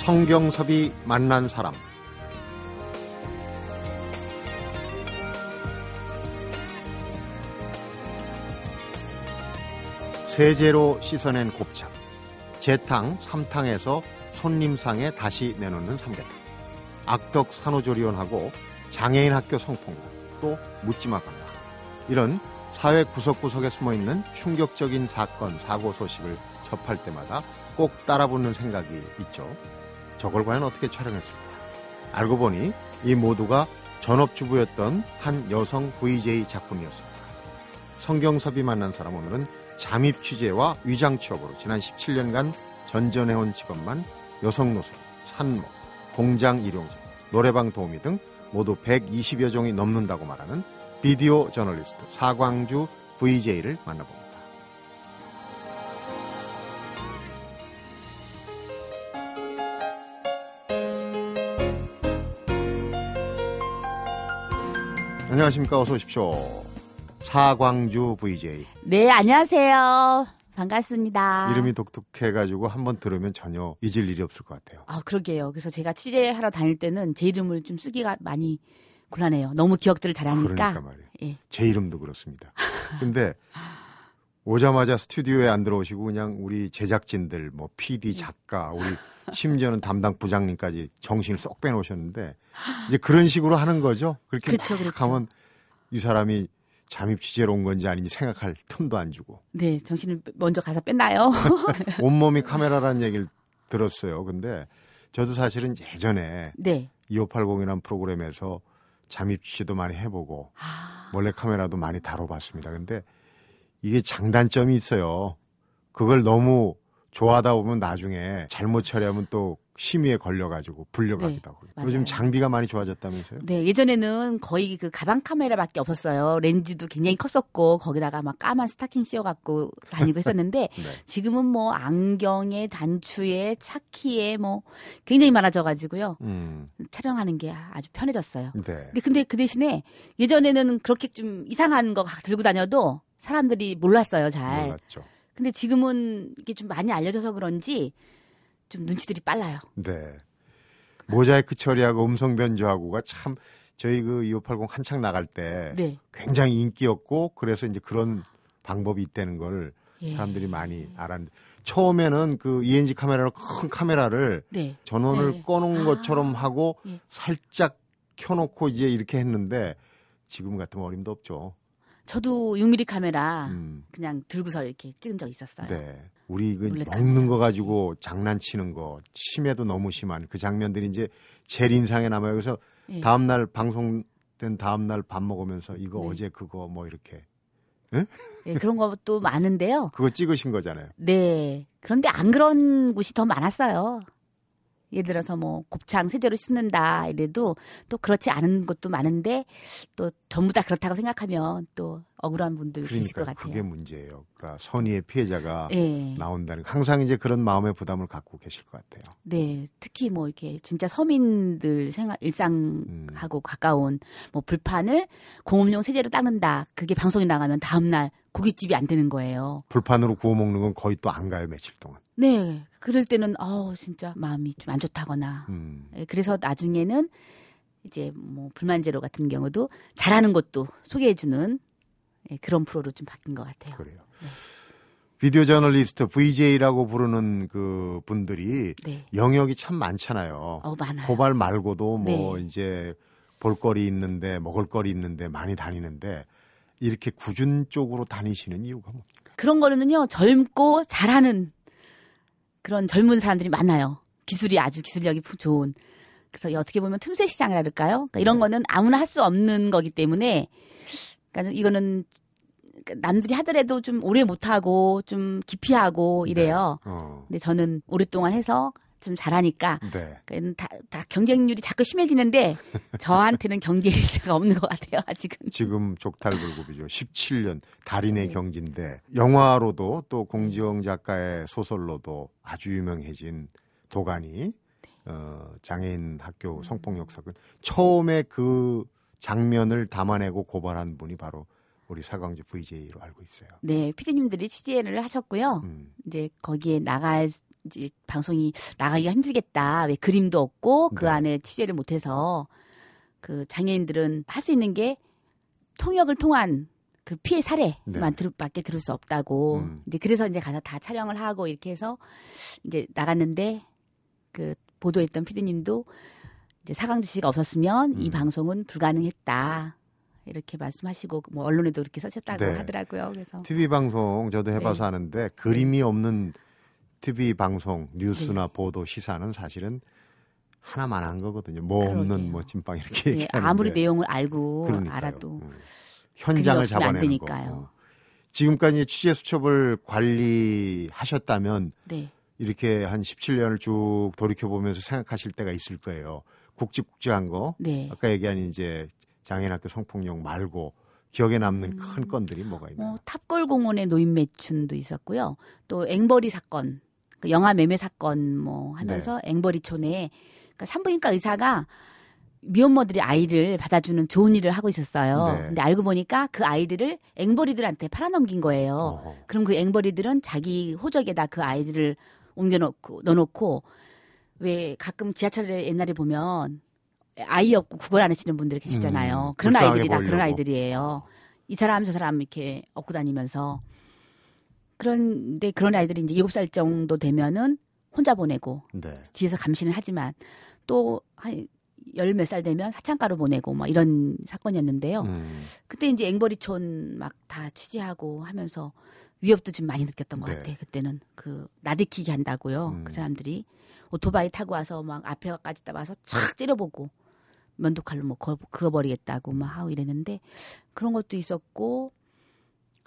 성경섭이 만난 사람. 세제로 씻어낸 곱창. 재탕, 삼탕에서 손님상에 다시 내놓는 삼계탕. 악덕 산후조리원하고 장애인 학교 성폭력. 또 묻지마 강남 이런 사회 구석구석에 숨어있는 충격적인 사건, 사고 소식을 접할 때마다 꼭 따라붙는 생각이 있죠. 저걸 과연 어떻게 촬영했을까? 알고 보니 이 모두가 전업주부였던 한 여성 VJ 작품이었습니다. 성경섭이 만난 사람 오늘은 잠입 취재와 위장 취업으로 지난 17년간 전전해온 직업만 여성 노숙, 산모, 공장 일용직, 노래방 도우미 등 모두 120여 종이 넘는다고 말하는 비디오 저널리스트 사광주 VJ를 만나봅니다. 안녕하십니까. 어서 오십시오. 사광주 VJ. 네, 안녕하세요. 반갑습니다. 이름이 독특해가지고 한번 들으면 전혀 잊을 일이 없을 것 같아요. 아, 그러게요. 그래서 제가 취재하러 다닐 때는 제 이름을 좀 쓰기가 많이 곤란해요. 너무 기억들을 잘하니까. 그러니까 말이에요. 예. 제 이름도 그렇습니다. 근데 오자마자 스튜디오에 안 들어오시고 그냥 우리 제작진들, 뭐 PD, 작가, 우리 심지어는 담당 부장님까지 정신을 쏙 빼놓으셨는데 이제 그런 식으로 하는 거죠. 그렇게 그렇죠, 막 그렇죠. 하면 이 사람이 잠입 취재로 온 건지 아닌지 생각할 틈도 안 주고 네, 정신을 먼저 가서 뺐나요? 온몸이 카메라라는 얘기를 들었어요. 근데 저도 사실은 예전에 네. 2580이라는 프로그램에서 잠입 취재도 많이 해보고 아, 몰래 카메라도 많이 다뤄봤습니다. 근데 이게 장단점이 있어요. 그걸 너무 좋아하다 보면 나중에 잘못 처리하면 또 심의에 걸려가지고 불려가기도 하고. 네. 요즘 장비가 많이 좋아졌다면서요? 네, 예전에는 거의 그 가방 카메라밖에 없었어요. 렌즈도 굉장히 컸었고, 거기다가 막 까만 스타킹 씌워갖고 다니고 했었는데, 네. 지금은 뭐 안경에, 단추에, 차키에 뭐 굉장히 많아져가지고요. 음, 촬영하는 게 아주 편해졌어요. 네. 근데, 근데 그 대신에 예전에는 그렇게 좀 이상한 거 들고 다녀도 사람들이 몰랐어요, 잘. 몰랐죠. 근데 지금은 이게 좀 많이 알려져서 그런지 좀 눈치들이 빨라요. 네. 모자이크 처리하고 음성 변조하고가 참 저희 그 2580 한창 나갈 때 네. 굉장히 인기였고 그래서 이제 그런 방법이 있다는 걸 예. 사람들이 많이 알았는데 처음에는 그 ENG 카메라로 큰 카메라를 네. 전원을 네. 꺼놓은 아. 것처럼 하고 예. 살짝 켜놓고 이제 이렇게 했는데 지금 같으면 어림도 없죠. 저도 6mm 카메라 음, 그냥 들고서 이렇게 찍은 적 있었어요. 네. 우리 그 먹는 거 가지고 장난치는 거 심해도 너무 심한 그 장면들이 이제 제일 인상에 남아요. 그래서 예. 다음 날 방송된 다음 날 밥 먹으면서 이거 네. 어제 그거 뭐 이렇게 예, 그런 것도 많은데요. 그거 찍으신 거잖아요. 네. 그런데 안 그런 곳이 더 많았어요. 예를 들어서 뭐 곱창 세제로 씻는다 이래도 또 그렇지 않은 곳도 많은데 또 전부 다 그렇다고 생각하면 또 억울한 분들 계실 것 그러니까 같아요. 그게 문제예요. 그러니까 선의의 피해자가 예. 나온다는 거. 항상 이제 그런 마음의 부담을 갖고 계실 것 같아요. 네, 특히 뭐 이렇게 진짜 서민들 생활 일상하고 음. 가까운 뭐 불판을 공업용 세제로 닦는다. 그게 방송에 나가면 다음 날 고깃집이 안 되는 거예요. 불판으로 구워 먹는 건 거의 또 안 가요 며칠 동안. 네, 그럴 때는 어 진짜 마음이 좀 안 좋다거나. 음. 예, 그래서 나중에는 이제 뭐 불만 제로 같은 경우도 잘하는 것도 소개해주는 예, 그런 프로로 좀 바뀐 것 같아요. 그래요. 비디오 저널리스트 VJ라고 부르는 그 분들이 네, 영역이 참 많잖아요. 어 많아요. 고발 말고도 뭐 네. 이제 볼거리 있는데 먹을거리 있는데 많이 다니는데 이렇게 구준 쪽으로 다니시는 이유가 뭐? 그런 거는요 젊고 잘하는 그런 젊은 사람들이 많아요. 기술이 아주 기술력이 푸- 좋은. 그래서 어떻게 보면 틈새 시장이랄까요? 그러니까 이런 네. 거는 아무나 할 수 없는 거기 때문에 그러니까 이거는 남들이 하더라도 좀 오래 못 하고 좀 기피하고 이래요. 어. 근데 저는 오랫동안 해서 좀 잘하니까 네. 다, 다 경쟁률이 자꾸 심해지는데 저한테는 경쟁일자가 없는 것 같아요 아직은. 지금 족탈불급이죠. 17년 달인의 네. 경지인데 영화로도 또 공지영 작가의 소설로도 아주 유명해진 도가니 어, 장애인 학교 성폭력 사건 처음에 그 장면을 담아내고 고발한 분이 바로 우리 사광주 VJ로 알고 있어요. 네, 피디님들이 취재를 하셨고요. 음, 이제 거기에 나갈 이제 방송이 나가기가 힘들겠다. 왜 그림도 없고 그 네. 안에 취재를 못해서 그 장애인들은 할 수 있는 게 통역을 통한 그 피해 사례만 들, 밖에 들을 수 없다고. 네. 음. 이제 그래서 이제 가서 다 촬영을 하고 이렇게 해서 이제 나갔는데 그 보도했던 피디님도 이제 사강주 씨가 없었으면 이 음. 방송은 불가능했다. 이렇게 말씀하시고 뭐 언론에도 그렇게 쓰셨다고 네. 하더라고요. 그래서 TV 방송 저도 해봐서 네. 하는데 그림이 없는 TV 방송 뉴스나 네. 보도 시사는 사실은 하나만 한 거거든요. 뭐 없는 그러게요. 뭐 찐빵 이렇게 예, 얘기하는데 아무리 내용을 알고 그러니까요. 알아도 음. 현장을 잡아내는 되니까요. 거. 어. 지금까지 취재 수첩을 관리하셨다면 네. 이렇게 한 17년을 쭉 돌이켜 보면서 생각하실 때가 있을 거예요. 굵직굵직한 거. 네. 아까 얘기한 이제 장애인학교 성폭력 말고 기억에 남는 음. 큰 건들이 뭐가 있나요? 뭐 탑골 공원의 노인 매춘도 있었고요. 또 앵벌이 사건, 그 영화 매매 사건 뭐 하면서 네. 앵벌이촌에 그러니까 산부인과 의사가 미혼모들이 아이를 받아주는 좋은 일을 하고 있었어요. 네. 근데 알고 보니까 그 아이들을 앵벌이들한테 팔아넘긴 거예요. 어허. 그럼 그 앵벌이들은 자기 호적에다 그 아이들을 옮겨놓고 넣어놓고 왜 가끔 지하철에 옛날에 보면 아이 없고 구걸 안 하시는 분들이 계시잖아요. 음, 그런 불쌍하게 아이들이 다 그런 보이려고. 아이들이에요. 이 사람 저 사람 이렇게 업고 다니면서 그런데 그런 아이들이 이제 일곱 살 정도 되면은 혼자 보내고 네. 뒤에서 감시는 하지만 또 한 열 몇 살 되면 사창가로 보내고 뭐 이런 사건이었는데요. 음. 그때 이제 앵벌이촌 막 다 취재하고 하면서 위협도 좀 많이 느꼈던 것 네. 같아. 그때는 그 나대키게 한다고요. 음. 그 사람들이 오토바이 타고 와서 막 앞에까지 다 와서 착 찌려보고 면도칼로 뭐 거, 그어 버리겠다고 막 하고 이랬는데 그런 것도 있었고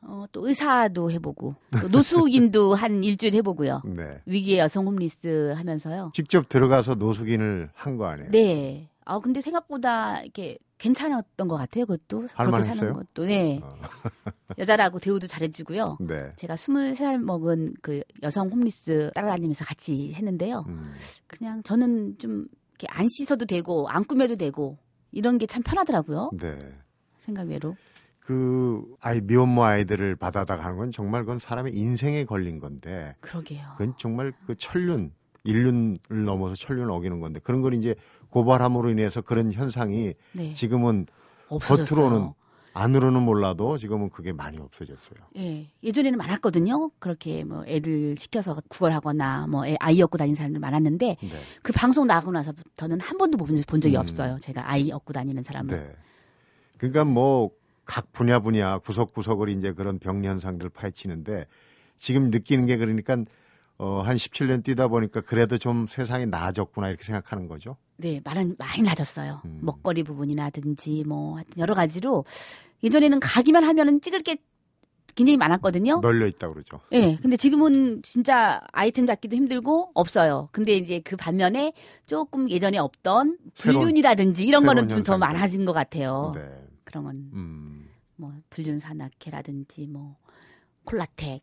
어, 또 의사도 해보고 또 노숙인도 한 일주일 해보고요. 네. 위기의 여성 홈리스 하면서요. 직접 들어가서 노숙인을 한 거 아니에요? 네. 아 근데 생각보다 이렇게 괜찮았던 것 같아요. 그것도 그렇게? 사는 것도 네. 어. 여자라고 대우도 잘해주고요. 네. 제가 23살 먹은 그 여성 홈리스 따라다니면서 같이 했는데요. 음. 그냥 저는 좀 이렇게 안 씻어도 되고 안 꾸며도 되고 이런 게 참 편하더라고요. 네. 생각 외로. 그 아이 미혼모 아이들을 받아다 가는 건 정말 그건 사람의 인생에 걸린 건데 그러게요. 그건 정말 그 천륜 인륜을 넘어서 천륜을 어기는 건데 그런 걸 이제 고발함으로 인해서 그런 현상이 네. 지금은 없어졌어요. 겉으로는 안으로는 몰라도 지금은 그게 많이 없어졌어요. 예. 예전에는 많았거든요. 그렇게 뭐 애들 시켜서 구걸하거나 뭐 애- 아이 업고 다니는 사람들 많았는데 네. 그 방송 나가고 나서부터는 한 번도 본, 본 적이 음. 없어요. 제가 아이 업고 다니는 사람은. 네. 그러니까 뭐 각 분야 분야 구석구석을 이제 그런 병리 현상들 파헤치는데 지금 느끼는 게 그러니까 어, 한 17년 뛰다 보니까 그래도 좀 세상이 나아졌구나 이렇게 생각하는 거죠. 네, 많이 많이 낮았어요. 음. 먹거리 부분이라든지 뭐 하여튼 여러 가지로 예전에는 가기만 하면은 찍을 게 굉장히 많았거든요. 널려 있다 그러죠. 예, 네, 근데 지금은 진짜 아이템 잡기도 힘들고 없어요. 근데 이제 그 반면에 조금 예전에 없던 불륜이라든지 이런 거는 좀 더. 많아진 것 같아요. 네. 그런 건 음. 뭐 불륜 산악회라든지 뭐 콜라텍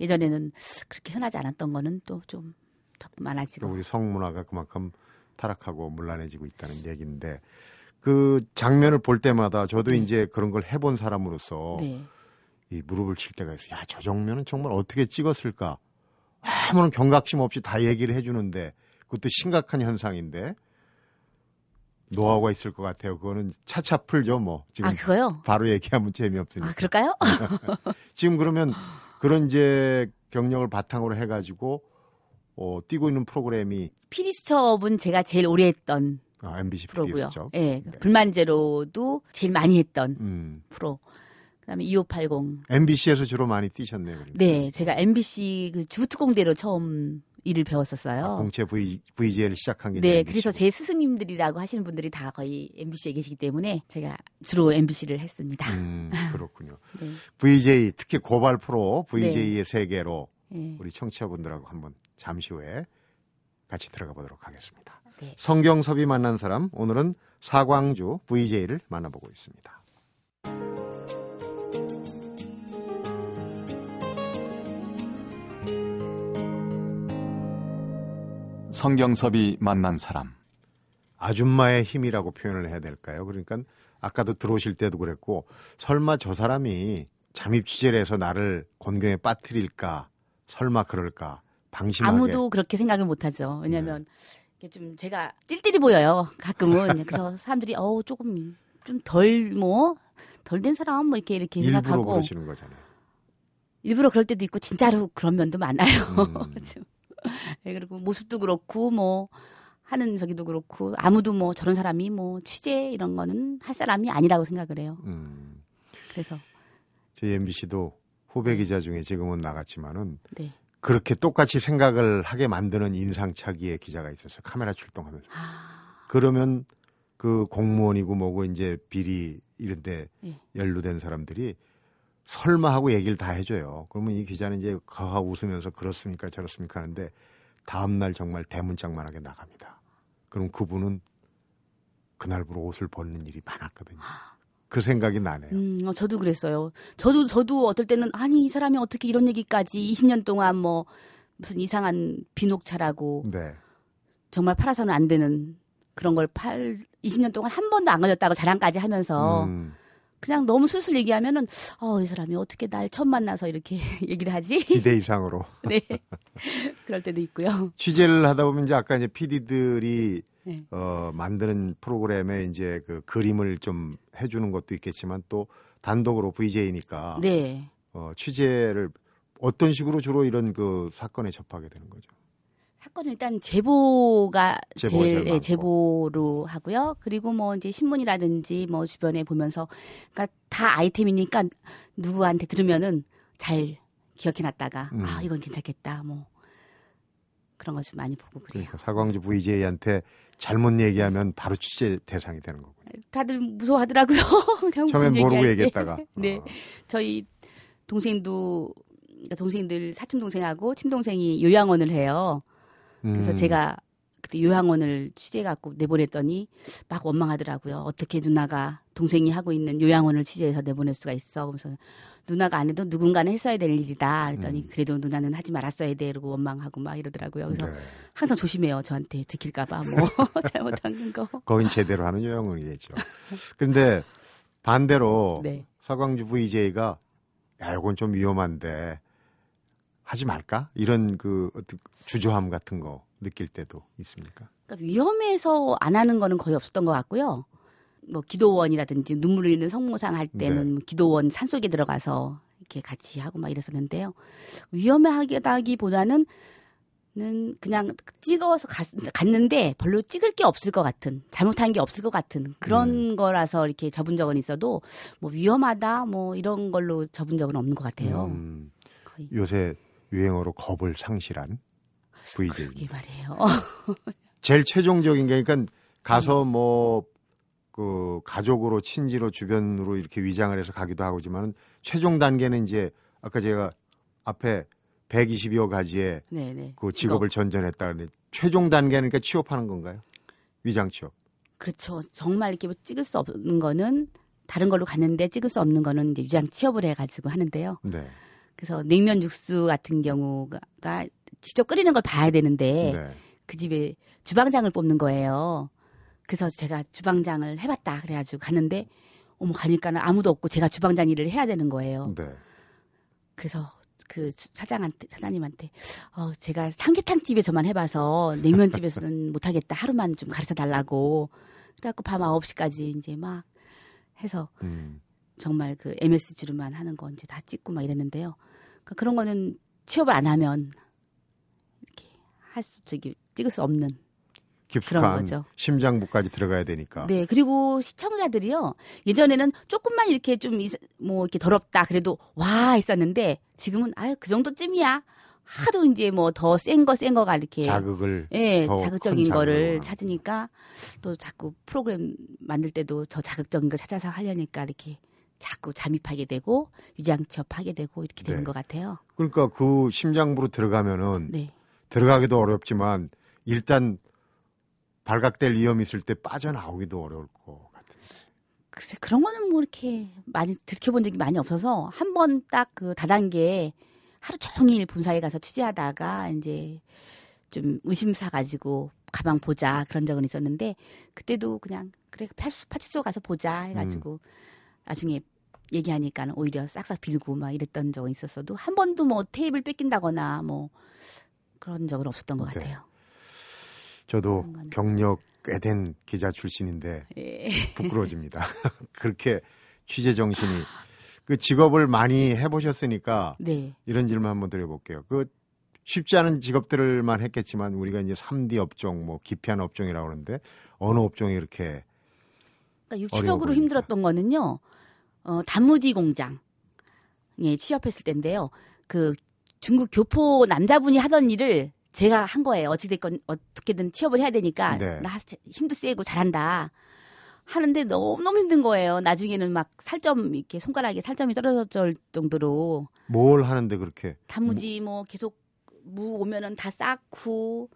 예전에는 그렇게 흔하지 않았던 거는 또좀더 많아지고 우리 성문화가 그만큼 타락하고 물란해지고 있다는 얘기인데 그 장면을 볼 때마다 저도 네. 이제 그런 걸 해본 사람으로서 네. 이 무릎을 칠 때가 있어요. 야, 저 장면은 정말 어떻게 찍었을까? 아무런 경각심 없이 다 얘기를 해주는데 그것도 심각한 현상인데 노하우가 있을 것 같아요. 그거는 차차 풀죠, 뭐. 지금 아 그거요? 바로 얘기하면 재미없으니까. 아 그럴까요? 지금 그러면 그런 이제 경력을 바탕으로 해가지고 어, 뛰고 있는 프로그램이 PD 수첩은 제가 제일 오래 했던 아, MBC 프로고요. 예, 네. 불만제로도 제일 많이 했던 음, 프로. 그다음에 2580. MBC에서 주로 많이 뛰셨네요. 그러니까. 네, 제가 MBC 그 주특공대로 처음 일을 배웠었어요. 아, 공채 v, VJ를 시작한 게 네, MBC 고. 그래서 제 스승님들이라고 하시는 분들이 다 거의 MBC에 계시기 때문에 제가 주로 MBC를 했습니다. 음, 그렇군요. 네. VJ 특히 고발 프로 VJ의 세계로 네. 우리 청취자분들하고 한번 잠시 후에 같이 들어가 보도록 하겠습니다. 네. 성경섭이 만난 사람 오늘은 사광주 VJ를 만나보고 있습니다. 성경섭이 만난 사람. 아줌마의 힘이라고 표현을 해야 될까요? 그러니까 아까도 들어오실 때도 그랬고 설마 저 사람이 잠입 취재를 해서 나를 곤경에 빠뜨릴까? 설마 그럴까? 방심하게. 아무도 그렇게 생각을 못 하죠. 왜냐면 이게 좀 제가 띨띨이 보여요. 가끔은. 그래서 사람들이 어 조금 좀 덜 뭐 덜 된 사람 뭐 이렇게 이렇게 일부러 생각하고 그러시는 거잖아요. 일부러 그럴 때도 있고 진짜로 그런 면도 많아요. 음. 좀. 네, 그리고 모습도 그렇고 뭐 하는 저기도 그렇고 아무도 뭐 저런 사람이 뭐 취재 이런 거는 할 사람이 아니라고 생각을 해요. 음. 그래서 저희 MBC도 후배 기자 중에 지금은 나갔지만은 네. 그렇게 똑같이 생각을 하게 만드는 인상착의의 기자가 있었어요. 카메라 출동하면서. 아, 그러면 그 공무원이고 뭐고 이제 비리 이런데 예. 연루된 사람들이 설마 하고 얘기를 다 해줘요. 그러면 이 기자는 이제 가하 웃으면서 그렇습니까 저렇습니까 하는데 다음날 정말 대문짝만하게 나갑니다. 그럼 그분은 그날부로 옷을 벗는 일이 많았거든요. 그 생각이 나네요. 음, 어, 저도 그랬어요. 저도 저도 어떨 때는 아니 이 사람이 어떻게 이런 얘기까지 20년 동안 뭐 무슨 이상한 비녹차라고 네. 정말 팔아서는 안 되는 그런 걸 팔 20년 동안 한 번도 안 걸렸다고 자랑까지 하면서 음, 그냥 너무 술술 얘기하면은 어 이 사람이 어떻게 날 처음 만나서 이렇게 얘기를 하지? 기대 이상으로. 네. 그럴 때도 있고요. 취재를 하다 보면 이제 아까 이제 PD들이 네. 어, 만드는 프로그램에 이제 그 그림을 좀 해주는 것도 있겠지만 또 단독으로 VJ니까 네. 어, 취재를 어떤 식으로 주로 이런 그 사건에 접하게 되는 거죠. 사건은 일단 제보가 제일 제일 예. 제보로 하고요. 그리고 뭐 이제 신문이라든지 뭐 주변에 보면서 그러니까 다 아이템이니까 누구한테 들으면은 잘 기억해 놨다가 음. 아, 이건 괜찮겠다. 뭐 그런 거 좀 많이 보고 그래요. 그러니까 사광주 VJ한테 잘못 얘기하면 바로 취재 대상이 되는 거군요. 다들 무서워하더라고요. 처음엔 무슨 모르고. 얘기했다가. 네. 어, 저희 동생도 동생들 사촌 동생하고 친동생이 요양원을 해요. 그래서 음, 제가 그때 요양원을 취재 갖고 내보냈더니 막 원망하더라고요. 어떻게 누나가 동생이 하고 있는 요양원을 취재해서 내보낼 수가 있어. 그래서 누나가 안 해도 누군가는 했어야 될 일이다. 그랬더니 음. 그래도 누나는 하지 말았어야 돼. 이러고 원망하고 막 이러더라고요. 그래서 네. 항상 조심해요. 저한테 들킬까봐 뭐 잘못한 거. 거긴 제대로 하는 요양원이겠죠. 그런데 반대로 네. 사광주 VJ가 야, 이건 좀 위험한데 하지 말까? 이런 그 주저함 같은 거 느낄 때도 있습니까? 그러니까 위험해서 안 하는 거는 거의 없었던 것 같고요. 뭐 기도원이라든지 눈물 흘리는 성모상 할 때는 기도원 산 속에 들어가서 이렇게 같이 하고 막 이랬었는데요. 위험하다기보다는 는 그냥 찍어서 갔, 갔는데 별로 찍을 게 없을 것 같은 잘못한 게 없을 것 같은 그런 거라서 이렇게 접은 적은 있어도 뭐 위험하다 뭐 이런 걸로 접은 적은 없는 것 같아요. 음, 요새 유행어로 겁을 상실한 VJ. 그게 말이에요. 제일 최종적인 게 그러니까 가서 뭐 그 가족으로 친지로 주변으로 이렇게 위장을 해서 가기도 하고지만 최종 단계는 이제 아까 제가 앞에 120여 가지의 네네. 그 직업을 전전했다 그랬는데 최종 단계는 그러니까 취업하는 건가요? 위장 취업. 그렇죠. 정말 이렇게 뭐 찍을 수 없는 거는 다른 걸로 갔는데 찍을 수 없는 거는 이제 유장 취업을 해가지고 하는데요. 네. 그래서 냉면 육수 같은 경우가 직접 끓이는 걸 봐야 되는데 네. 그 집에 주방장을 뽑는 거예요. 그래서 제가 주방장을 해봤다 그래가지고 갔는데 어머 가니까는 아무도 없고 제가 주방장 일을 해야 되는 거예요. 네. 그래서 그 주- 사장한테 사장님한테 어 제가 삼계탕 집에 저만 해봐서 냉면 집에서는 못하겠다 하루만 좀 가르쳐 달라고 그래갖고 밤 9시까지 이제 막 해서 음. 정말 그 MSG로만 하는 거 이제 다 찍고 막 이랬는데요. 그런 거는 취업을 안 하면 이렇게 할 수 저기 찍을 수 없는 그런 거죠. 심장부까지 들어가야 되니까. 네, 그리고 시청자들이요. 예전에는 조금만 이렇게 좀 뭐 이렇게 더럽다 그래도 와 했었는데 지금은 아유 그 정도쯤이야. 하도 이제 뭐 더 센 거 센 거가 이렇게 자극을 예, 더 자극적인 큰 거를 찾으니까 또 자꾸 프로그램 만들 때도 더 자극적인 거 찾아서 하려니까 이렇게 자꾸 잠입하게 되고 유장 취업하게 되고 이렇게 되는 네. 것 같아요. 그러니까 그 심장부로 들어가면은 네. 들어가기도 어렵지만 일단 발각될 위험이 있을 때 빠져나오기도 어려울 것 같은데. 글쎄 그런 거는 뭐 이렇게 많이 들켜본 적이 많이 없어서 한 번 딱 그 다단계 하루 종일 본사에 가서 취재하다가 이제 좀 의심사 가지고 가방 보자 그런 적은 있었는데 그때도 그냥 그래 파출소, 가서 보자 해가지고 나중에 얘기하니까 는 오히려 싹싹 빌고 막 이랬던 적은 있었어도 한 번도 뭐 테이블 뺏긴다거나 뭐 그런 적은 없었던 것 네. 같아요. 저도 그런 거는. 경력 꽤 된 기자 출신인데 예. 부끄러워집니다. 그렇게 취재 정신이 그 직업을 많이 해보셨으니까 네. 이런 질문 한번 드려볼게요. 그 쉽지 않은 직업들만 했겠지만 우리가 이제 3D 업종, 뭐 기피한 업종이라고 그러는데 어느 업종이 이렇게 그러니까 육체적으로. 힘들었던 거는요. 어, 단무지 공장에 취업했을 때인데요. 그 중국 교포 남자분이 하던 일을 제가 한 거예요. 어찌됐건 어떻게든 취업을 해야 되니까 네. 나 힘도 세고 잘한다. 하는데 너무 너무 힘든 거예요. 나중에는 막 살점 이렇게 손가락에 살점이 떨어질 정도로 뭘 하는데 그렇게 단무지 뭐 계속 무 오면은 다 쌓고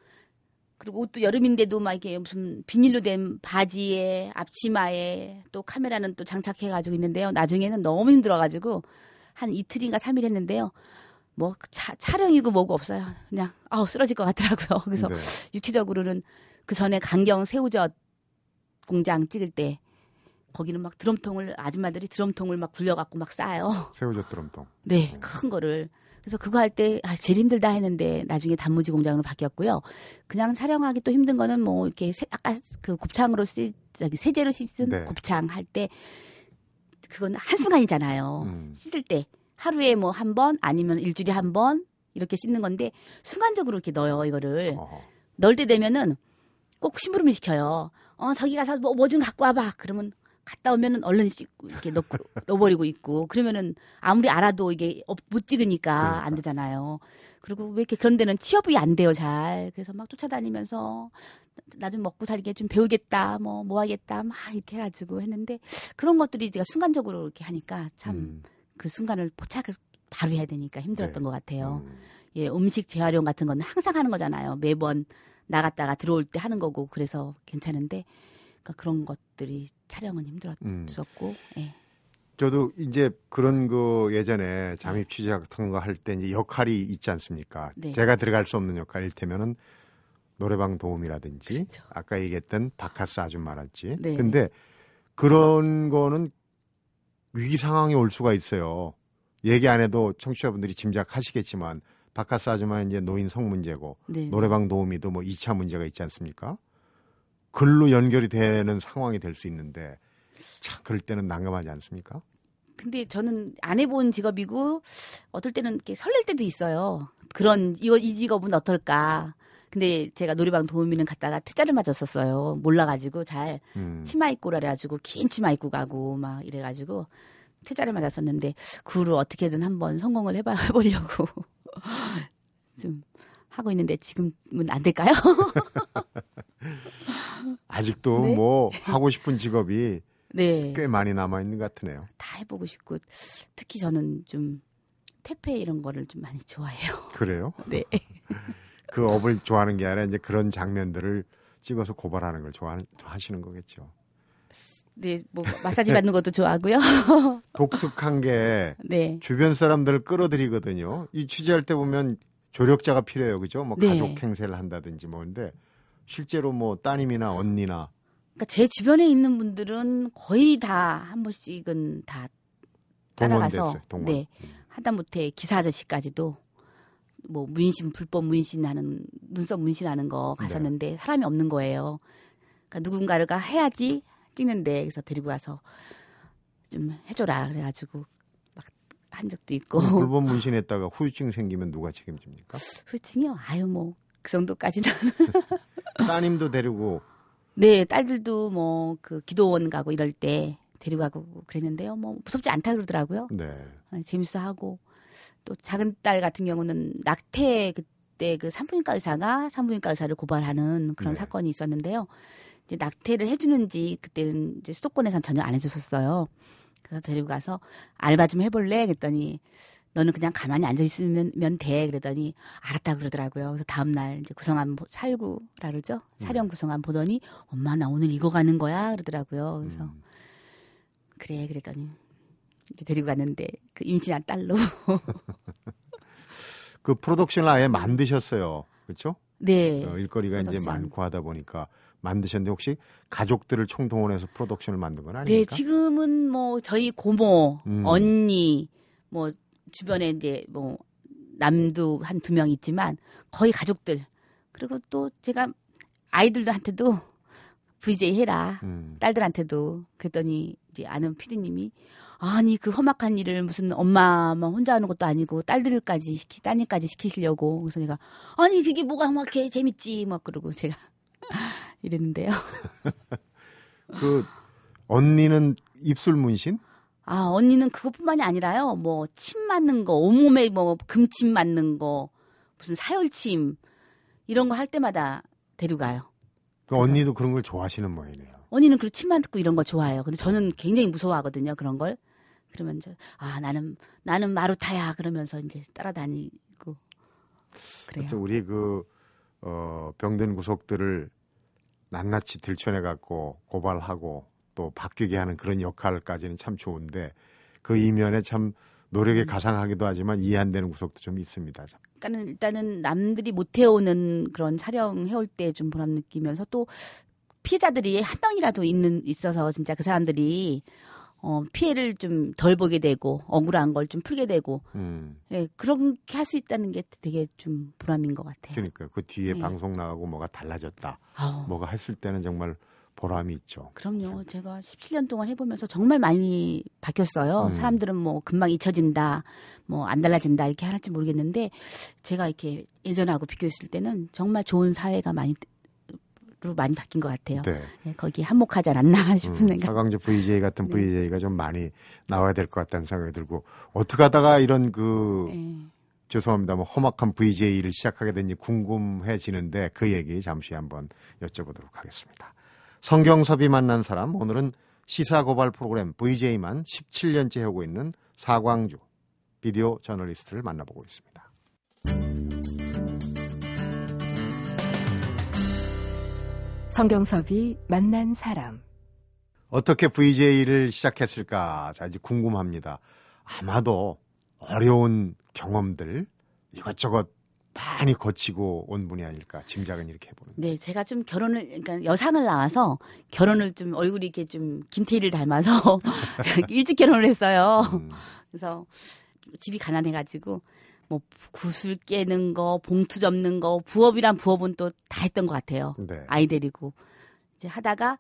그리고 옷도 여름인데도 막 이렇게 무슨 비닐로 된 바지에 앞치마에 또 카메라는 또 장착해 가지고 있는데요. 나중에는 너무 힘들어 가지고 한 이틀인가 삼일 했는데요. 뭐 차, 촬영이고 뭐고 없어요. 그냥 아우 쓰러질 것 같더라고요. 그래서 네. 육체적으로는 그 전에 강경 새우젓 공장 찍을 때 거기는 막 드럼통을 아줌마들이 드럼통을 막 굴려갖고 막 싸요. 새우젓 드럼통. 네, 어. 큰 거를. 그래서 그거 할 때 아, 제일 힘들다 했는데 나중에 단무지 공장으로 바뀌었고요. 그냥 촬영하기 또 힘든 거는 뭐 이렇게 세, 아까 그 곱창으로 씻 저기 세제로 씻은 네. 곱창 할 때 그건 한 순간이잖아요. 음. 씻을 때 하루에 뭐 한 번 아니면 일주일에 한 번 이렇게 씻는 건데 순간적으로 이렇게 넣어요 이거를 어허. 넣을 때 되면은 꼭 심부름을 시켜요. 어 저기 가서 뭐좀 갖고 와봐. 그러면 갔다 오면은 얼른 씻고 이렇게 넣고 넣어버리고 있고 그러면은 아무리 알아도 이게 없- 못 찍으니까 그러니까. 안 되잖아요. 그리고 왜 이렇게 그런 데는 취업이 안 돼요 잘. 그래서 막 쫓아다니면서 나 좀 먹고 살게 좀 배우겠다 뭐뭐 하겠다 막 이렇게 해가지고 했는데 그런 것들이 제가 순간적으로 이렇게 하니까 참그 음. 순간을 포착을 바로 해야 되니까 힘들었던 네. 것 같아요. 음. 예, 음식 재활용 같은 건 항상 하는 거잖아요. 매번 나갔다가 들어올 때 하는 거고 그래서 괜찮은데 그러니까 그런 것들이 촬영은 음. 힘들었었고 예. 저도 이제 그런 거 예전에 잠입 취재 같은 거 할 때 이제 역할이 있지 않습니까? 네. 제가 들어갈 수 없는 역할일 테면은 노래방 도움이라든지 그렇죠. 아까 얘기했던 바카스 아줌마랄지. 네. 근데 그런 거는 위기 상황이 올 수가 있어요. 얘기 안 해도 청취자분들이 짐작하시겠지만 바카스 아줌마는 이제 노인 성 문제고 네. 노래방 도우미도 뭐 2차 문제가 있지 않습니까? 글로 연결이 되는 상황이 될 수 있는데 참 그럴 때는 난감하지 않습니까? 근데 저는 안 해본 직업이고 어떨 때는 이렇게 설렐 때도 있어요. 그런 이거 이 직업은 어떨까. 근데 제가 노래방 도우미는 갔다가 특자를 맞았었어요. 몰라가지고 잘 음. 치마 입고 그래가지고 긴 치마 입고 가고 막 이래가지고 퇴짜를 맞았었는데 그 후로 어떻게든 한번 성공을 해봐 해보려고 좀 하고 있는데 지금은 안 될까요? 아직도 네. 뭐 하고 싶은 직업이 네, 꽤 많이 남아 있는 것 같으네요. 다 해보고 싶고 특히 저는 좀 퇴폐 이런 거를 좀 많이 좋아해요. 그래요? 네, 그 업을 좋아하는 게 아니라 이제 그런 장면들을 찍어서 고발하는 걸 좋아하시는 거겠죠. 네, 뭐 마사지 받는 것도 좋아하고요. 독특한 게 네, 주변 사람들을 끌어들이거든요. 이 취재할 때 보면 조력자가 필요해요, 그죠? 뭐 네. 가족 행세를 한다든지 뭐인데 실제로 뭐 따님이나 언니나 그러니까 제 주변에 있는 분들은 거의 다 한 번씩은 다 따라가서 동원 됐어요. 동원. 네. 하다못해 기사 아저씨까지도 뭐 문신 불법 문신하는 눈썹 문신하는 거 네. 갔었는데 사람이 없는 거예요. 그러니까 누군가가 해야지 찍는데 그래서 데리고 가서 좀 해줘라 그래가지고 막 한 적도 있고 그 불법 문신했다가 후유증 생기면 누가 책임집니까? 후유증이요. 아유 뭐 그 정도까지는 따님도 데리고 네 딸들도 뭐 그 기도원 가고 이럴 때 데리고 가고 그랬는데요. 뭐 무섭지 않다 그러더라고요. 네. 아, 재밌어 하고 또 작은 딸 같은 경우는 낙태 그때 그 산부인과 의사가 산부인과 의사를 고발하는 그런 네. 사건이 있었는데요. 이제 낙태를 해주는지 그때는 이제 수도권에선 전혀 안 해줬었어요. 그래서 데리고 가서 알바 좀 해볼래? 그랬더니 너는 그냥 가만히 앉아 있으면 면 돼. 그러더니 알았다 그러더라고요. 그래서 다음 날 이제 구성안 보- 살구라 그러죠. 사령 구성안 보더니 엄마 나 오늘 이거 가는 거야 그러더라고요. 그래서 음. 그래 그랬더니 이렇게 데리고 갔는데 그 임신한 딸로 그 프로덕션을 아예 만드셨어요. 그렇죠? 네 어, 일거리가 이제 프로덕션. 많고 하다 보니까 만드셨는데 혹시 가족들을 총동원해서 프로덕션을 만든 건네 아닙니까? 지금은 뭐 저희 고모 음. 언니 뭐 주변에 이제 뭐 남도 한 두 명 있지만 거의 가족들. 그리고 또 제가 아이들한테도 VJ 해라. 음. 딸들한테도 그랬더니 이제 아는 피디님이 아니 그 험악한 일을 무슨 엄마만 혼자 하는 것도 아니고 딸들까지 시키 따님까지 시키시려고 그래서 내가 아니 그게 뭐가 막 이렇게 재밌지 막 그러고 제가 이랬는데요. 그 언니는 입술 문신? 아 언니는 그것뿐만이 아니라요. 뭐 침 맞는 거 온몸에 뭐 금침 맞는 거 무슨 사열침 이런 거 할 때마다 데려가요. 그 언니도 그런 걸 좋아하시는 모양이네요. 언니는 그 침만 듣고 이런 거 좋아해요. 근데 저는 굉장히 무서워하거든요. 그런 걸. 그러면 저, 아, 나는, 나는 마루타야. 그러면서 이제 따라다니고. 그래요. 하여튼 우리 그, 어, 병든 구속들을 낱낱이 들춰내 갖고 고발하고 또 바뀌게 하는 그런 역할까지는 참 좋은데 그 이면에 참 노력에 음. 가상하기도 하지만 이해 안 되는 구석도 좀 있습니다. 그러니까는 일단은 남들이 못 해오는 그런 촬영 해올 때 좀 보람 느끼면서 또 피해자들이 한 명이라도 있는 있어서 진짜 그 사람들이 어 피해를 좀 덜 보게 되고 억울한 걸 좀 풀게 되고 음. 예 그렇게 할 수 있다는 게 되게 좀 보람인 것 같아요. 그러니까 그 뒤에 네. 방송 나가고 뭐가 달라졌다. 아우, 뭐가 했을 때는 정말 보람이 있죠. 그럼요. 제가 17년 동안 해보면서 정말 많이 바뀌었어요. 음. 사람들은 뭐 금방 잊혀진다, 뭐 안 달라진다 이렇게 할지 모르겠는데 제가 이렇게 예전하고 비교했을 때는 정말 좋은 사회가 많이 로 많이 바뀐 것 같아요. 네. 예, 거기에 한몫하지 않았나 싶은 음, 생각. 사강제 VJ 같은 네. VJ가 좀 많이 나와야 될 것 같다는 생각이 들고 어떻게 하다가 이런 그 예. 죄송합니다. 뭐 험악한 VJ를 시작하게 된지 궁금해지는데 그 얘기 잠시 한번 여쭤보도록 하겠습니다. 성경섭이 만난 사람 오늘은 시사 고발 프로그램 VJ만 17년째 하고 있는 사광주 비디오 저널리스트를 만나보고 있습니다. 성경섭이 만난 사람. 어떻게 VJ를 시작했을까? 자, 이제 궁금합니다. 아마도 어려운 경험들 이것저것 많이 거치고 온 분이 아닐까 짐작은 이렇게 해보는데. 네, 제가 좀 결혼을, 그러니까 여상을 나와서 결혼을 좀 얼굴이 이렇게 좀 김태희를 닮아서 일찍 결혼을 했어요. 음, 그래서 집이 가난해가지고 뭐 구슬 깨는 거, 봉투 접는 거, 부업이란 부업은 또 다 했던 것 같아요. 네. 아이 데리고 이제 하다가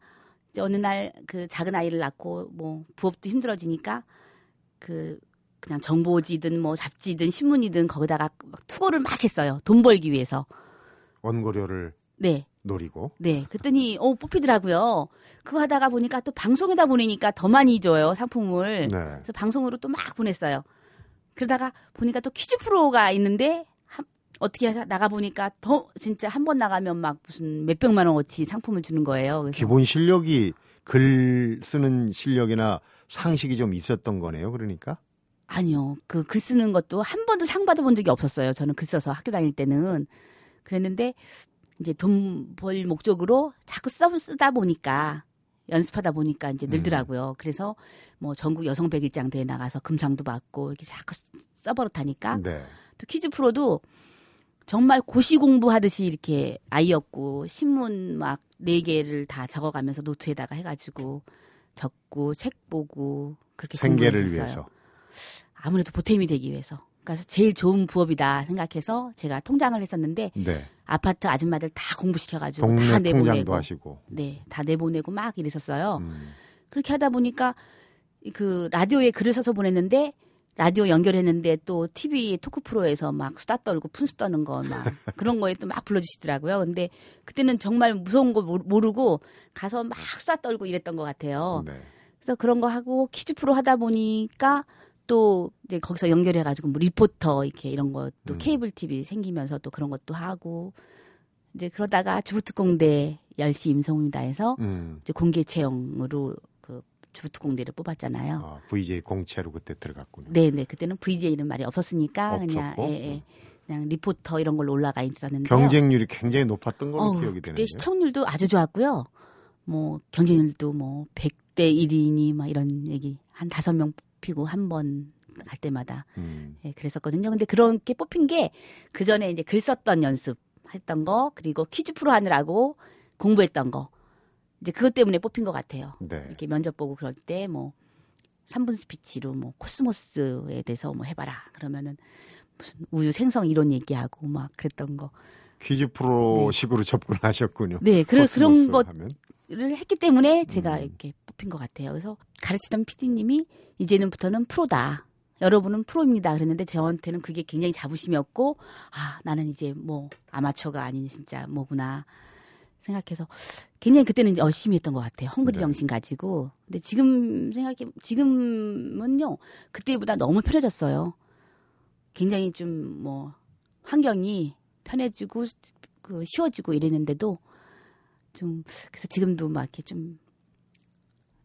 이제 어느 날 그 작은 아이를 낳고 뭐 부업도 힘들어지니까 그 그냥 정보지든 뭐 잡지든 신문이든 거기다가 막 투고를 막 했어요. 돈 벌기 위해서. 원고료를 네. 노리고. 네. 그랬더니 어 뽑히더라고요. 그거 하다가 보니까 또 방송에다 보내니까 더 많이 줘요, 상품을. 네. 그래서 방송으로 또 막 보냈어요. 그러다가 보니까 또 퀴즈 프로가 있는데 한- 어떻게 나가 보니까 더 진짜 한 번 나가면 막 무슨 몇백만 원어치 상품을 주는 거예요. 그래서 기본 실력이 글 쓰는 실력이나 상식이 좀 있었던 거네요. 그러니까. 아니요. 그 글 쓰는 것도 한 번도 상 받아본 적이 없었어요. 저는 글 써서 학교 다닐 때는. 그랬는데 이제 돈 벌 목적으로 자꾸 써, 쓰다 보니까 연습하다 보니까 이제 늘더라고요. 그래서 뭐 전국 여성 백일장 대회 나가서 금상도 받고 이렇게 자꾸 써버릇하니까 네. 또 퀴즈 프로도 정말 고시 공부하듯이 이렇게 아이였고 신문 막 네 개를 다 적어가면서 노트에다가 해가지고 적고 책 보고 그렇게 생계를. 위해서. 아무래도 보탬이 되기 위해서. 그래서 제일 좋은 부업이다 생각해서 제가 통장을 했었는데 네. 아파트 아줌마들 다 공부시켜가지고 다 내보내고 하시고. 네, 다 내보내고 막 이랬었어요. 음. 그렇게 하다 보니까 그 라디오에 글을 써서 보냈는데 라디오 연결했는데 또 TV 토크 프로에서 막 수다 떨고 푼수 떠는 거 막 그런 거에 또 막 불러주시더라고요. 근데 그때는 정말 무서운 거 모르- 모르고 가서 막 수다 떨고 이랬던 것 같아요. 네. 그래서 그런 거 하고 퀴즈 프로 하다 보니까 또 이제 거기서 연결해 가지고 뭐 리포터 이렇게 이런 것도 음. 케이블 TV 생기면서 또 그런 것도 하고 이제 그러다가 주부특공대 열시 임성훈입니다 해서 음. 이제 공개 채용으로 그 주부특공대를 뽑았잖아요. 아, VJ 공채로 그때 들어갔군요. 네, 네. 그때는 VJ는 말이 없었으니까 그냥 없었고? 음. 예, 예. 그냥 리포터 이런 걸로 올라가 있었는데 경쟁률이 굉장히 높았던 걸로 기억이 그때 되는데. 시청률도 아주 좋았고요. 뭐 경쟁률도 뭐 100대 1위니 막 이런 얘기 한 다섯 명 뽑히고 한 번 갈 때마다 음. 예, 그랬었거든요. 근데 그렇게 뽑힌 게 그 전에 이제 글 썼던 연습 했던 거 그리고 퀴즈 프로 하느라고 공부했던 거 이제 그것 때문에 뽑힌 것 같아요. 네. 이렇게 면접 보고 그럴 때 뭐 3분 스피치로 뭐 코스모스에 대해서 뭐 해봐라 그러면은 무슨 우주 생성 이론 얘기하고 막 그랬던 거. 퀴즈 프로식으로 접근하셨군요. 네, 그래 그런 코스모스 것 하면. 를 했기 때문에 제가 음. 이렇게 뽑힌 것 같아요. 그래서 가르치던 PD님이 이제는부터는 프로다. 여러분은 프로입니다. 그랬는데 저한테는 그게 굉장히 자부심이었고, 아, 나는 이제 뭐 아마추어가 아닌 진짜 뭐구나 생각해서 굉장히 그때는 이제 열심히 했던 것 같아요. 헝그리 네. 정신 가지고. 근데 지금 생각해, 지금은요, 그때보다 너무 편해졌어요. 굉장히 좀 뭐 환경이 편해지고 그 쉬워지고 이랬는데도 좀 그래서 지금도 막 이렇게 좀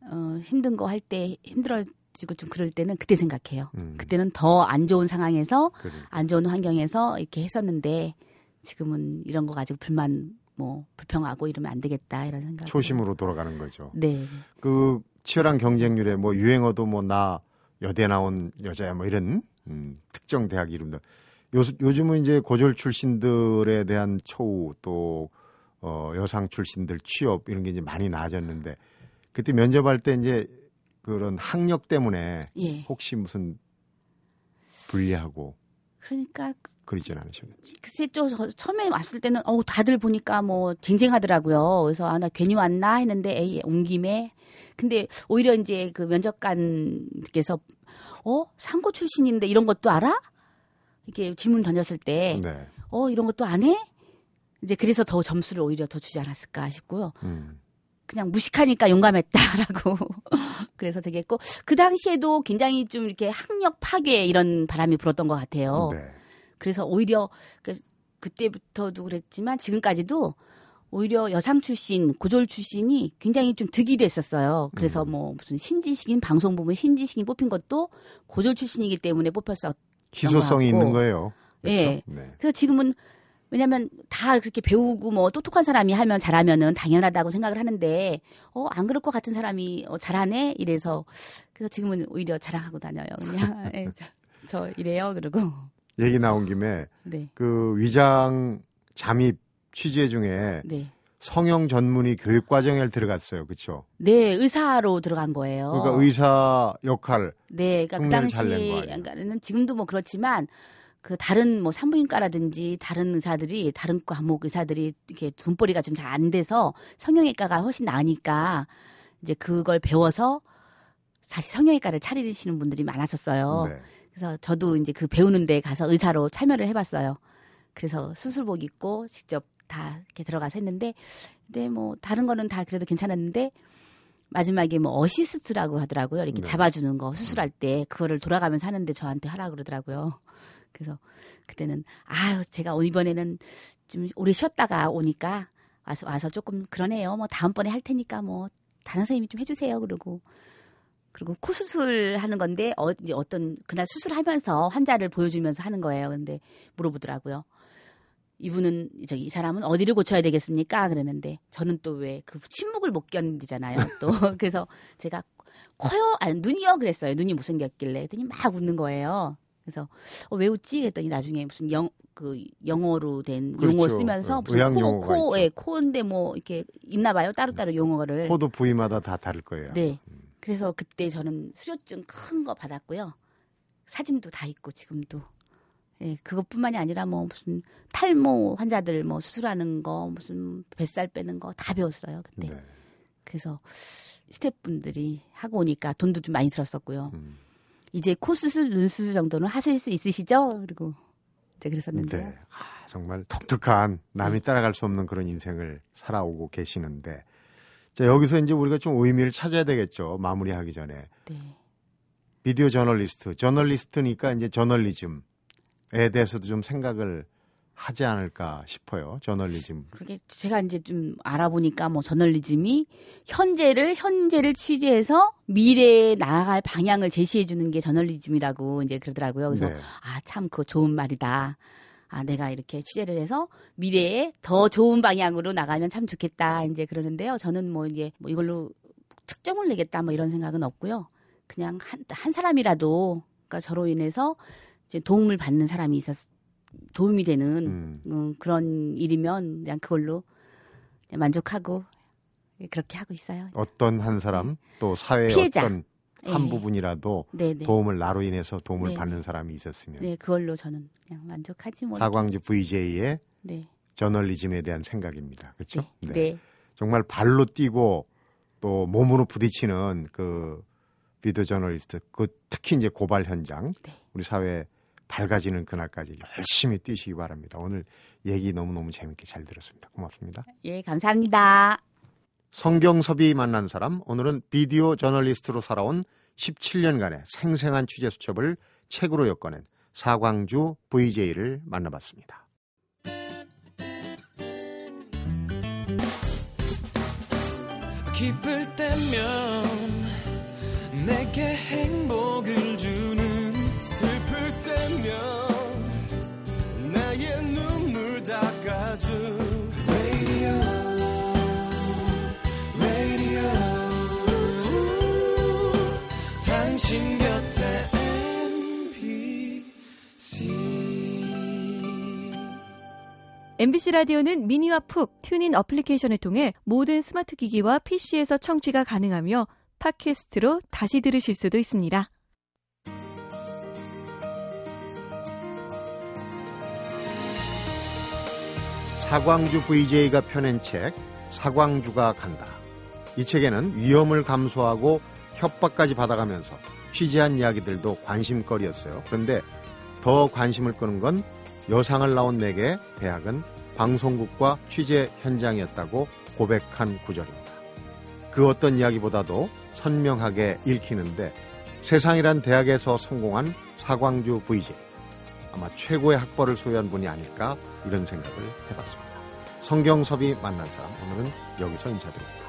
어, 힘든 거 할 때 힘들어지고 좀 그럴 때는 그때 생각해요. 음. 그때는 더 안 좋은 상황에서 그래. 안 좋은 환경에서 이렇게 했었는데 지금은 이런 거 가지고 불만 뭐 불평하고 이러면 안 되겠다 이런 생각. 초심으로 돌아가는 거죠. 네. 그 치열한 경쟁률에 뭐 유행어도 뭐 나 여대 나온 여자야 뭐 이런 음, 특정 대학 이름도 요, 요즘은 이제 고졸 출신들에 대한 초우 또 어, 여상 출신들 취업 이런 게 이제 많이 나아졌는데 그때 면접할 때 이제 그런 학력 때문에 예. 혹시 무슨 불리하고 그러니까 그러진 않으셨는지. 글쎄 좀 저- 처음에 왔을 때는 어우 다들 보니까 뭐 쟁쟁하더라고요. 그래서 아 나 괜히 왔나 했는데 에이 온 김에 근데 오히려 이제 그 면접관께서 어 상고 출신인데 이런 것도 알아? 이렇게 질문 던졌을 때 네. 어 이런 것도 안 해? 이제 그래서 더 점수를 오히려 더 주지 않았을까 싶고요. 음. 그냥 무식하니까 용감했다라고 그래서 되게 했고 그 당시에도 굉장히 좀 이렇게 학력 파괴 이런 바람이 불었던 것 같아요. 네. 그래서 오히려 그, 그때부터도 그랬지만 지금까지도 오히려 여상 출신, 고졸 출신이 굉장히 좀 득이 됐었어요. 그래서 음. 뭐 무슨 신지식인 방송 보면 신지식인 뽑힌 것도 고졸 출신이기 때문에 뽑혔어. 희소성이. 있는 거예요. 그렇죠? 예. 네. 그래서 지금은 왜냐하면 다 그렇게 배우고 뭐 똑똑한 사람이 하면 잘하면은 당연하다고 생각을 하는데 어 안 그럴 것 같은 사람이 어, 잘하네 이래서 그래서 지금은 오히려 자랑하고 다녀요. 그냥 예, 저, 저 이래요. 그리고 얘기 나온 김에 네, 그 위장 잠입 취재 중에 네. 성형 전문의 교육 과정에 들어갔어요. 그렇죠? 네, 의사로 들어간 거예요. 그러니까 의사 역할 네, 그러니까 그 당시? 그러니까는 지금도 뭐 그렇지만 그 다른 뭐 산부인과라든지 다른 의사들이 다른 과목 의사들이 이렇게 돈벌이가 좀 잘 안 돼서 성형외과가 훨씬 나으니까 이제 그걸 배워서 다시 성형외과를 차리시는 분들이 많았었어요. 네. 그래서 저도 이제 그 배우는 데 가서 의사로 참여를 해봤어요. 그래서 수술복 입고 직접 다 이렇게 들어가서 했는데, 근데 뭐 다른 거는 다 그래도 괜찮았는데 마지막에 뭐 어시스트라고 하더라고요. 이렇게 네. 잡아주는 거 수술할 때 그거를 돌아가면서 하는데 저한테 하라 그러더라고요. 그래서 그때는 아유 제가 이번에는 좀 오래 쉬었다가 오니까 와서 와서 조금 그러네요. 뭐 다음번에 할 테니까 뭐 다른 선생님이 좀 해주세요. 그러고 그리고 코 수술하는 건데 어, 이제 어떤 그날 수술하면서 환자를 보여주면서 하는 거예요. 근데 물어보더라고요. 이분은 저기 이 사람은 어디를 고쳐야 되겠습니까? 그랬는데 저는 또 왜 그 침묵을 못 견디잖아요. 또 그래서 제가 코요, 아니 눈이요 그랬어요. 눈이 못생겼길래 그랬더니 막 웃는 거예요. 그래서 어, 왜 웃지? 그랬더니 나중에 무슨 영 그 영어로 된 그렇죠. 용어 쓰면서 네, 무슨 코, 용어가 코, 있죠. 예, 코인데 뭐 이렇게 있나 봐요. 따로따로 용어를. 코도 부위마다 다 다를 거예요. 네. 그래서 그때 저는 수료증 큰 거 받았고요. 사진도 다 있고 지금도. 예, 그것뿐만이 아니라 뭐 무슨 탈모 환자들 뭐 수술하는 거 무슨 뱃살 빼는 거 다 배웠어요 그때. 네. 그래서 스태프분들이 하고 오니까 돈도 좀 많이 들었었고요. 음. 이제 코 수술, 눈 수술 정도는 하실 수 있으시죠? 그리고 이제 그랬었는데요. 네. 아, 정말 독특한 남이 따라갈 수 없는 그런 인생을 살아오고 계시는데 자, 여기서 이제 우리가 좀 의미를 찾아야 되겠죠. 마무리하기 전에. 네. 비디오 저널리스트, 저널리스트니까 이제 저널리즘에 대해서도 좀 생각을 하지 않을까 싶어요. 저널리즘. 그게 제가 이제 좀 알아보니까 뭐 저널리즘이 현재를 현재를 취재해서 미래에 나아갈 방향을 제시해 주는 게 저널리즘이라고 이제 그러더라고요. 그래서 네. 아참 그거 좋은 말이다. 아 내가 이렇게 취재를 해서 미래에 더 좋은 방향으로 나가면 참 좋겠다. 이제 그러는데요. 저는 뭐 이게 뭐 이걸로 특정을 내겠다 뭐 이런 생각은 없고요. 그냥 한, 한 사람이라도 그러니까 저로 인해서 이제 도움을 받는 사람이 있었 도움이 되는 음. 음, 그런 일이면 그냥 그걸로 그냥 만족하고 그렇게 하고 있어요. 어떤 한 사람 또 사회의 피해자. 어떤 한 예. 부분이라도 네, 네. 도움을 나로 인해서 도움을 네, 받는 사람이 있었으면 네, 그걸로 저는 그냥 만족하지 뭐. 사광주 VJ의 네. 저널리즘에 대한 생각입니다. 그렇죠? 네. 네. 정말 발로 뛰고 또 몸으로 부딪히는 그 비디오 저널리스트, 그 특히 이제 고발 현장, 네. 우리 사회 밝아지는 그날까지 열심히 뛰시기 바랍니다. 오늘 얘기 너무너무 재밌게 잘 들었습니다. 고맙습니다. 예, 감사합니다. 성경섭이 만난 사람, 오늘은 비디오 저널리스트로 살아온 17년간의 생생한 취재 수첩을 책으로 엮어낸 사광주 VJ를 만나봤습니다. 기쁠 때면 내게 행복을 주는 MBC 라디오는 미니와 푹 튜닝 어플리케이션을 통해 모든 스마트 기기와 PC에서 청취가 가능하며 팟캐스트로 다시 들으실 수도 있습니다. 사광주 VJ가 펴낸 책 사광주가 간다. 이 책에는 위험을 감수하고 협박까지 받아가면서 취재한 이야기들도 관심거리였어요. 그런데 더 관심을 끄는 건 여상을 나온 내게 대학은 방송국과 취재 현장이었다고 고백한 구절입니다. 그 어떤 이야기보다도 선명하게 읽히는데 세상이란 대학에서 성공한 사광주 VJ 아마 최고의 학벌을 소유한 분이 아닐까 이런 생각을 해봤습니다. 성경섭이 만난 사람 오늘은 여기서 인사드립니다.